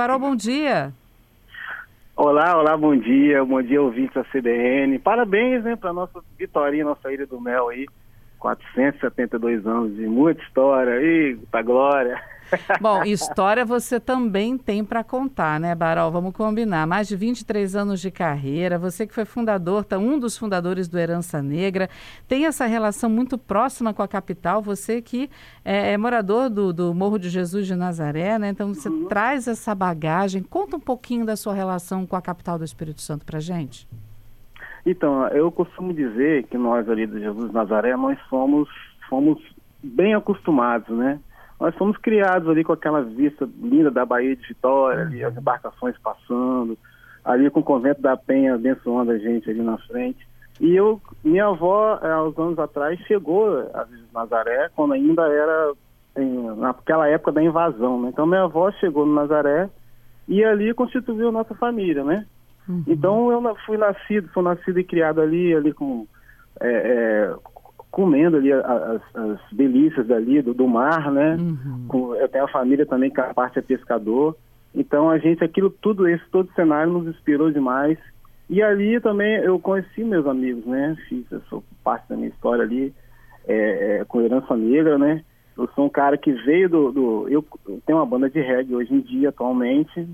Barol, bom dia. Olá, olá, bom dia. Bom dia, ouvintes da CBN. Parabéns, né, para nossa vitória, nossa Ilha do Mel aí. 472 anos de muita história. pra glória. Bom, história você também tem para contar, né, Barol? Vamos combinar. Mais de 23 anos de carreira, você que foi fundador, tá, um dos fundadores do Herança Negra, tem essa relação muito próxima com a capital, você que é, é morador do, do, Morro de Jesus de Nazaré, né? Então você uhum. traz essa bagagem. Conta um pouquinho da sua relação com a capital do Espírito Santo para gente. Então, eu costumo dizer que nós ali do Jesus de Nazaré, nós somos, fomos bem acostumados, né? Nós fomos criados ali com aquela vista linda da Baía de Vitória, ali as embarcações passando, ali com o convento da Penha abençoando a gente ali na frente. E eu, minha avó, há uns anos atrás, chegou a Nazaré, quando ainda era em, naquela época da invasão, né? Então minha avó chegou no Nazaré e ali constituiu nossa família, né? Uhum. Então eu fui nascido, fui nascido e criado ali, ali com é, é, comendo ali as, as delícias dali do, do mar, né? Uhum. Com, eu tenho a família também que a parte é pescador. Então a gente, aquilo tudo, esse todo cenário nos inspirou demais. E ali também eu conheci meus amigos, né? Fiz, eu sou parte da minha história ali é, é, com herança negra, né? Eu sou um cara que veio do, do eu tenho uma banda de reggae hoje em dia, atualmente,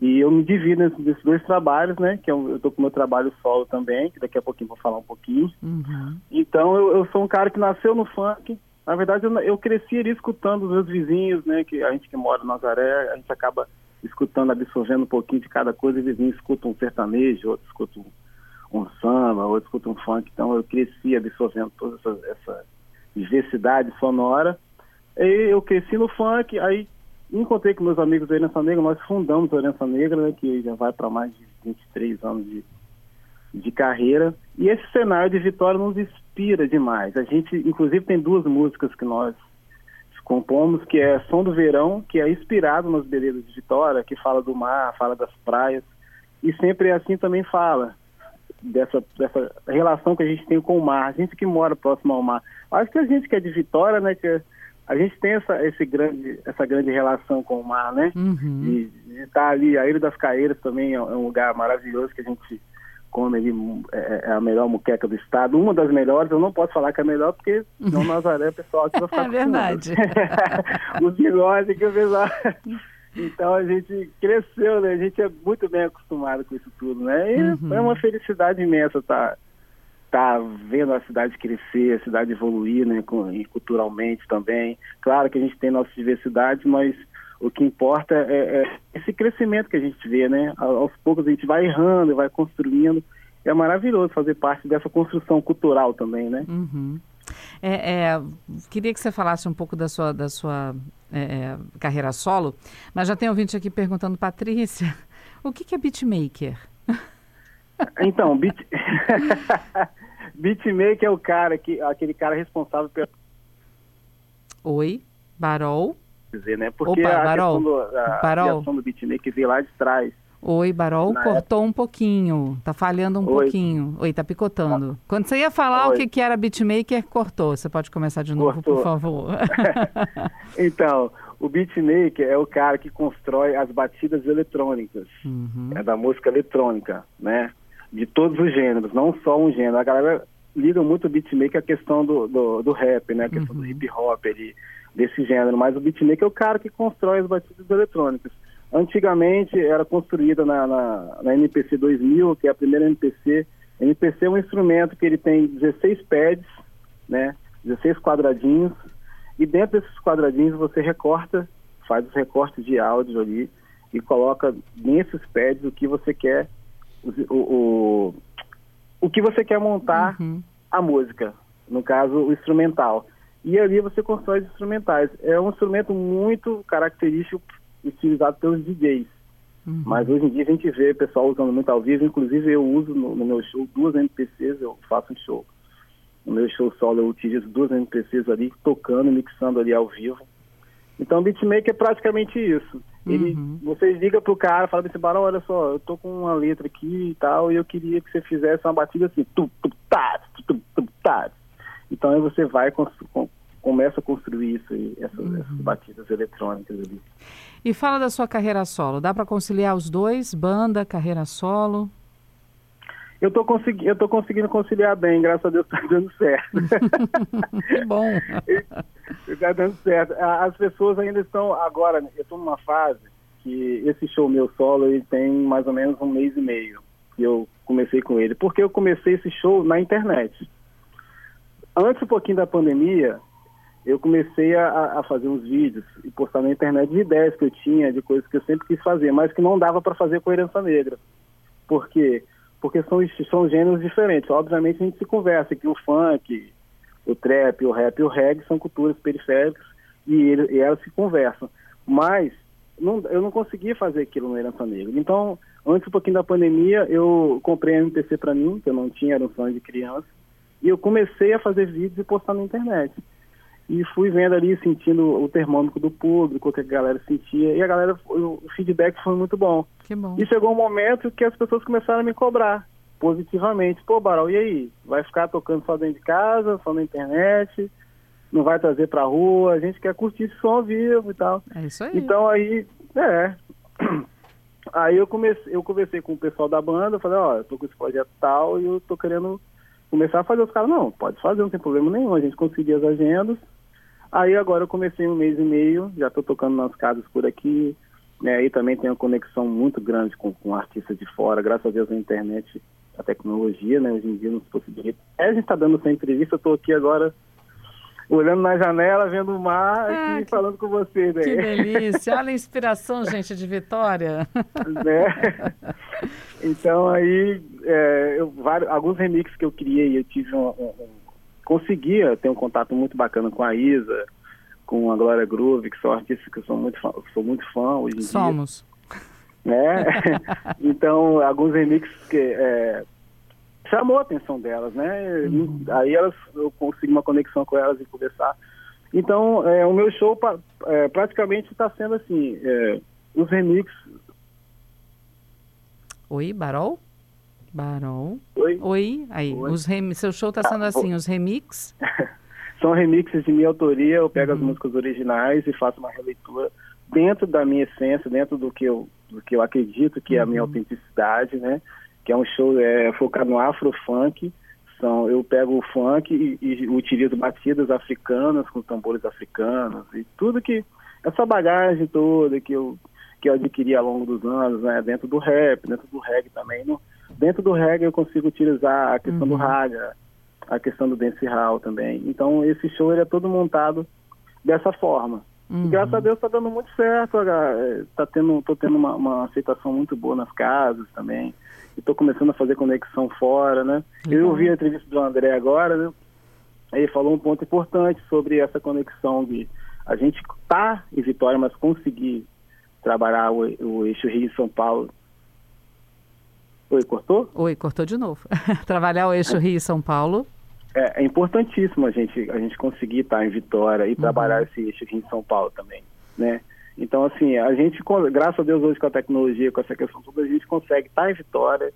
e eu me divido nesses dois trabalhos, né? Que eu, eu tô com meu trabalho solo também, que daqui a pouquinho vou falar um pouquinho. Uhum. Então eu, eu, sou um cara que nasceu no funk. Na verdade, eu, eu cresci ali escutando os meus vizinhos, né? Que a gente que mora em Nazaré, a gente acaba escutando, absorvendo um pouquinho de cada coisa. E vizinho escuta um sertanejo, outro escuta um, um samba, outro escuta um funk. Então eu cresci absorvendo toda essa, essa diversidade sonora. E eu cresci no funk, aí encontrei com meus amigos da Herança Negra, nós fundamos a Herança Negra, né, que já vai para mais de 23 anos de, de carreira. E esse cenário de Vitória nos inspira demais. A gente, inclusive, tem duas músicas que nós compomos, que é Som do Verão, que é inspirado nas belezas de Vitória, que fala do mar, fala das praias. E sempre assim também fala dessa, dessa relação que a gente tem com o mar. A gente que mora próximo ao mar. Acho que a gente que é de Vitória, né, que é a gente tem essa, esse grande, essa grande relação com o mar, né? Uhum. De, estar ali, a Ilha das Caeiras também é um lugar maravilhoso que a gente come ali, é, é, a melhor muqueca do estado, uma das melhores, eu não posso falar que é a melhor, porque não Nazaré, o pessoal aqui vai ficar É verdade. Os bigodes que o pessoal... Então a gente cresceu, né? A gente é muito bem acostumado com isso tudo, né? E uhum. é uma felicidade imensa estar tá, está vendo a cidade crescer, a cidade evoluir, né, culturalmente também. Claro que a gente tem nossa diversidade, mas o que importa é, é, esse crescimento que a gente vê, né? Aos poucos a gente vai errando, vai construindo. É maravilhoso fazer parte dessa construção cultural também, né? Uhum. É, é, queria que você falasse um pouco da sua, da sua é, é carreira solo, mas já tem ouvinte aqui perguntando, Patrícia, o que, que é beatmaker? Então, beat... beatmaker é o cara que aquele cara responsável pelo Oi, Barol. Dizer, né? Porque Opa, a Barol. Do, a Barol. do beatmaker veio lá de trás. Oi, Barol, Na cortou época... um pouquinho, tá falhando um Oi. pouquinho. Oi, tá picotando. Quando você ia falar Oi. o que, que era beatmaker, cortou. Você pode começar de novo, cortou. por favor. então, o beatmaker é o cara que constrói as batidas eletrônicas, uhum. é da música eletrônica, né? De todos os gêneros, não só um gênero. A galera liga muito o beatmaker à questão do, do, do rap, né? A questão uhum. do hip hop, ali, desse gênero. Mas o beatmaker é o cara que constrói as batidas eletrônicas. Antigamente era construída na, na, na MPC 2000, que é a primeira MPC. MPC é um instrumento que ele tem 16 pads, né? 16 quadradinhos. E dentro desses quadradinhos você recorta, faz os recortes de áudio ali e coloca nesses pads o que você quer o, o, o que você quer montar uhum. a música, no caso o instrumental. E ali você constrói os instrumentais. É um instrumento muito característico utilizado pelos DJs. Uhum. Mas hoje em dia a gente vê o pessoal usando muito ao vivo, inclusive eu uso no, no meu show duas MPCs, eu faço um show. No meu show solo eu utilizo duas MPCs ali, tocando, mixando ali ao vivo. Então, beatmaker é praticamente isso. Ele, uhum. Você liga pro cara, fala desse barão, olha só, eu tô com uma letra aqui e tal, e eu queria que você fizesse uma batida assim, tu, tu, tá, tu, tu, tá. Então aí você vai começo a construir isso, essas, uhum. essas batidas eletrônicas ali. E fala da sua carreira solo. Dá para conciliar os dois, banda, carreira solo? Eu tô, consegui, eu tô conseguindo conciliar bem, graças a Deus está dando certo. que bom. Está dando certo. As pessoas ainda estão, agora, eu estou numa fase que esse show meu solo ele tem mais ou menos um mês e meio que eu comecei com ele. Porque eu comecei esse show na internet. Antes um pouquinho da pandemia, eu comecei a, a, fazer uns vídeos e postar na internet de ideias que eu tinha, de coisas que eu sempre quis fazer, mas que não dava para fazer com a herança negra. Por quê? Porque são, são gêneros diferentes. Obviamente a gente se conversa que o funk, o trap, o rap e o reggae são culturas periféricas e, ele, e elas se conversam. Mas não, eu não conseguia fazer aquilo no Herança Negra. Então, antes um pouquinho da pandemia, eu comprei a MPC para mim, que eu não tinha, era um sonho de criança, e eu comecei a fazer vídeos e postar na internet e fui vendo ali, sentindo o termômetro do público, o que a galera sentia, e a galera, o feedback foi muito bom. bom. E chegou um momento que as pessoas começaram a me cobrar positivamente. Pô, Barol, e aí? Vai ficar tocando só dentro de casa, só na internet? Não vai trazer pra rua? A gente quer curtir esse som ao vivo e tal. É isso aí. Então aí, é. Aí eu comecei, eu conversei com o pessoal da banda, falei, ó, eu tô com esse projeto tal e eu tô querendo começar a fazer. Os caras, não, pode fazer, não tem problema nenhum. A gente conseguia as agendas Aí agora eu comecei um mês e meio, já estou tocando nas casas por aqui, né? E também tenho uma conexão muito grande com, com artistas de fora, graças a Deus a internet, a tecnologia, né? Hoje em dia nos possibilita. É, a gente está dando essa entrevista, eu estou aqui agora olhando na janela, vendo o mar ah, e que, falando com vocês. Né? Que delícia! Olha a inspiração, gente, de Vitória. né? Então aí, é, eu, vários, alguns remixes que eu criei, eu tive um, um conseguia ter um contato muito bacana com a Isa, com a Glória Groove, que são artistas que eu sou muito fã, sou muito fã hoje em Somos. dia. Né? então, alguns remixes que é, chamou a atenção delas, né? Uhum. Aí elas, eu consegui uma conexão com elas e conversar. Então, é, o meu show é, praticamente está sendo assim, é, os remixes. Oi, Barol? Barol. Oi. Oi. Aí, Oi. Os rem... seu show está sendo ah, assim, vou... os remix? São remixes de minha autoria, eu pego uhum. as músicas originais e faço uma releitura dentro da minha essência, dentro do que eu, do que eu acredito que é a minha uhum. autenticidade, né? Que é um show é, focado no afro-funk. São, eu pego o funk e, e utilizo batidas africanas com tambores africanos e tudo que essa bagagem toda que eu que eu adquiri ao longo dos anos, né, dentro do rap, dentro do reggae também, no, Dentro do reggae eu consigo utilizar a questão uhum. do raga, a questão do dancehall também. Então esse show ele é todo montado dessa forma. Uhum. E graças a Deus está dando muito certo, é, tá tendo, tô tendo uma, uma, aceitação muito boa nas casas também. E tô começando a fazer conexão fora, né? Uhum. Eu ouvi a entrevista do André agora, né? Ele falou um ponto importante sobre essa conexão de a gente tá em Vitória, mas conseguir trabalhar o, o eixo Rio-São Paulo Oi, cortou? Oi, cortou de novo. Trabalhar o eixo Rio e São Paulo. É, é, importantíssimo a gente, a gente conseguir estar em Vitória e uhum. trabalhar esse eixo Rio e São Paulo também, né? Então, assim, a gente, graças a Deus hoje com a tecnologia, com essa questão toda, a gente consegue estar em Vitória,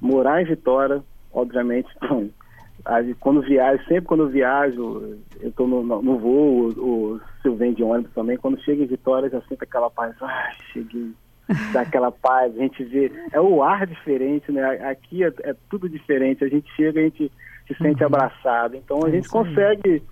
morar em Vitória, obviamente, quando viajo, sempre quando viajo, eu estou no, no, voo, ou se eu venho de ônibus também, quando chego em Vitória, já sinto aquela paz, ah, cheguei, daquela paz, a gente vê, é o ar diferente, né? Aqui é, é tudo diferente, a gente chega, a gente se sente uhum. abraçado. Então a é gente consegue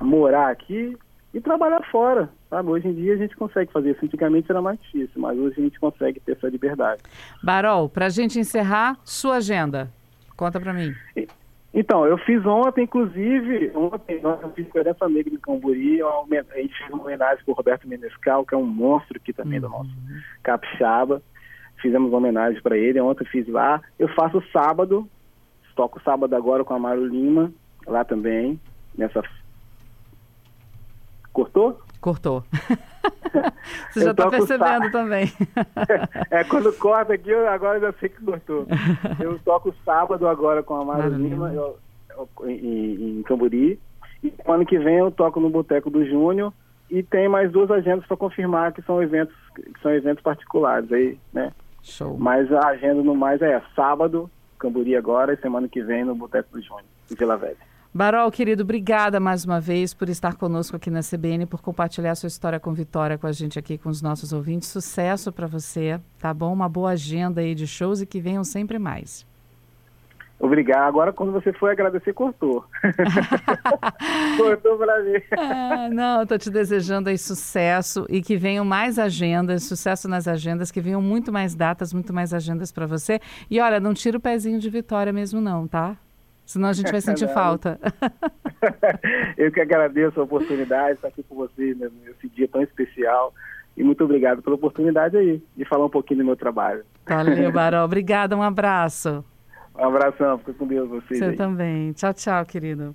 morar aqui e trabalhar fora, sabe? Hoje em dia a gente consegue fazer isso. Antigamente era mais difícil, mas hoje a gente consegue ter essa liberdade. Barol, para a gente encerrar, sua agenda. Conta para mim. Então, eu fiz ontem, inclusive, ontem nós fiz com essa negra em Camburi, a gente fez uma homenagem para o Roberto Menescal, que é um monstro aqui também uhum. do nosso capixaba. Fizemos uma homenagem para ele, ontem fiz lá. Eu faço sábado, toco sábado agora com a Mário Lima, lá também, nessa... Cortou? Cortou. Você já está percebendo também. é, quando corta aqui, eu agora já sei que cortou. Eu toco sábado agora com a Mara Lima eu, eu, em, em Camburi. E ano que vem eu toco no Boteco do Júnior. E tem mais duas agendas para confirmar que são eventos que são eventos particulares aí, né? Show. Mas a agenda no mais é sábado, Camburi agora, e semana que vem no Boteco do Júnior, em Vila Velha. Barol, querido, obrigada mais uma vez por estar conosco aqui na CBN, por compartilhar sua história com Vitória com a gente aqui, com os nossos ouvintes. Sucesso para você, tá bom? Uma boa agenda aí de shows e que venham sempre mais. Obrigado. Agora, quando você foi agradecer, cortou. cortou para mim. Ah, não, estou te desejando aí sucesso e que venham mais agendas, sucesso nas agendas, que venham muito mais datas, muito mais agendas para você. E olha, não tira o pezinho de vitória mesmo, não, tá? Senão a gente vai sentir falta. Eu que agradeço a oportunidade de estar aqui com você nesse dia tão especial. E muito obrigado pela oportunidade aí de falar um pouquinho do meu trabalho. Valeu, Barol. Obrigada, um abraço. Um abração, fica com Deus vocês. Você aí. também. Tchau, tchau, querido.